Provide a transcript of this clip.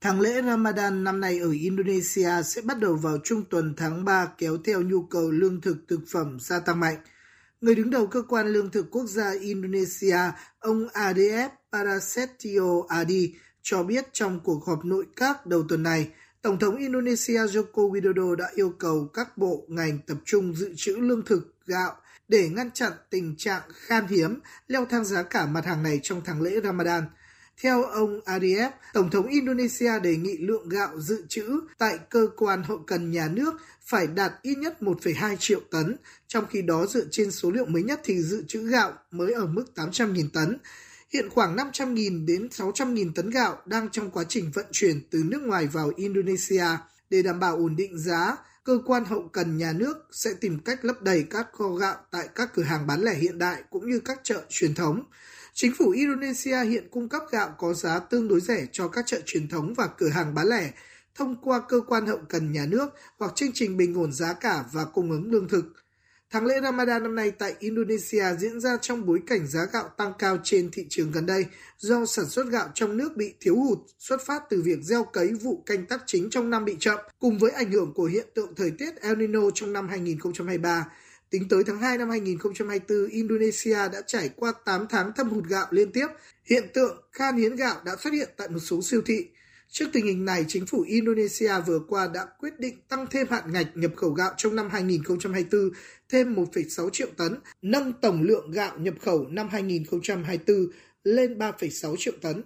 Tháng lễ Ramadan năm nay ở Indonesia sẽ bắt đầu vào trung tuần tháng 3 kéo theo nhu cầu lương thực thực phẩm gia tăng mạnh. Người đứng đầu cơ quan lương thực quốc gia Indonesia, ông ADF Parasetio Adi, cho biết trong cuộc họp nội các đầu tuần này, Tổng thống Indonesia Joko Widodo đã yêu cầu các bộ ngành tập trung dự trữ lương thực, gạo để ngăn chặn tình trạng khan hiếm, leo thang giá cả mặt hàng này trong tháng lễ Ramadan. Theo ông Ariev, Tổng thống Indonesia đề nghị lượng gạo dự trữ tại cơ quan hậu cần nhà nước phải đạt ít nhất 1,2 triệu tấn, trong khi đó dựa trên số liệu mới nhất thì dự trữ gạo mới ở mức 800.000 tấn. Hiện khoảng 500.000 đến 600.000 tấn gạo đang trong quá trình vận chuyển từ nước ngoài vào Indonesia. Để đảm bảo ổn định giá, cơ quan hậu cần nhà nước sẽ tìm cách lấp đầy các kho gạo tại các cửa hàng bán lẻ hiện đại cũng như các chợ truyền thống. Chính phủ Indonesia hiện cung cấp gạo có giá tương đối rẻ cho các chợ truyền thống và cửa hàng bán lẻ, thông qua cơ quan hậu cần nhà nước hoặc chương trình bình ổn giá cả và cung ứng lương thực. Tháng lễ Ramadan năm nay tại Indonesia diễn ra trong bối cảnh giá gạo tăng cao trên thị trường gần đây do sản xuất gạo trong nước bị thiếu hụt xuất phát từ việc gieo cấy vụ canh tác chính trong năm bị chậm, cùng với ảnh hưởng của hiện tượng thời tiết El Nino trong năm 2023. Tính tới tháng 2 năm 2024, Indonesia đã trải qua 8 tháng thâm hụt gạo liên tiếp. Hiện tượng khan hiếm gạo đã xuất hiện tại một số siêu thị. Trước tình hình này, chính phủ Indonesia vừa qua đã quyết định tăng thêm hạn ngạch nhập khẩu gạo trong năm 2024 thêm 1,6 triệu tấn, nâng tổng lượng gạo nhập khẩu năm 2024 lên 3,6 triệu tấn.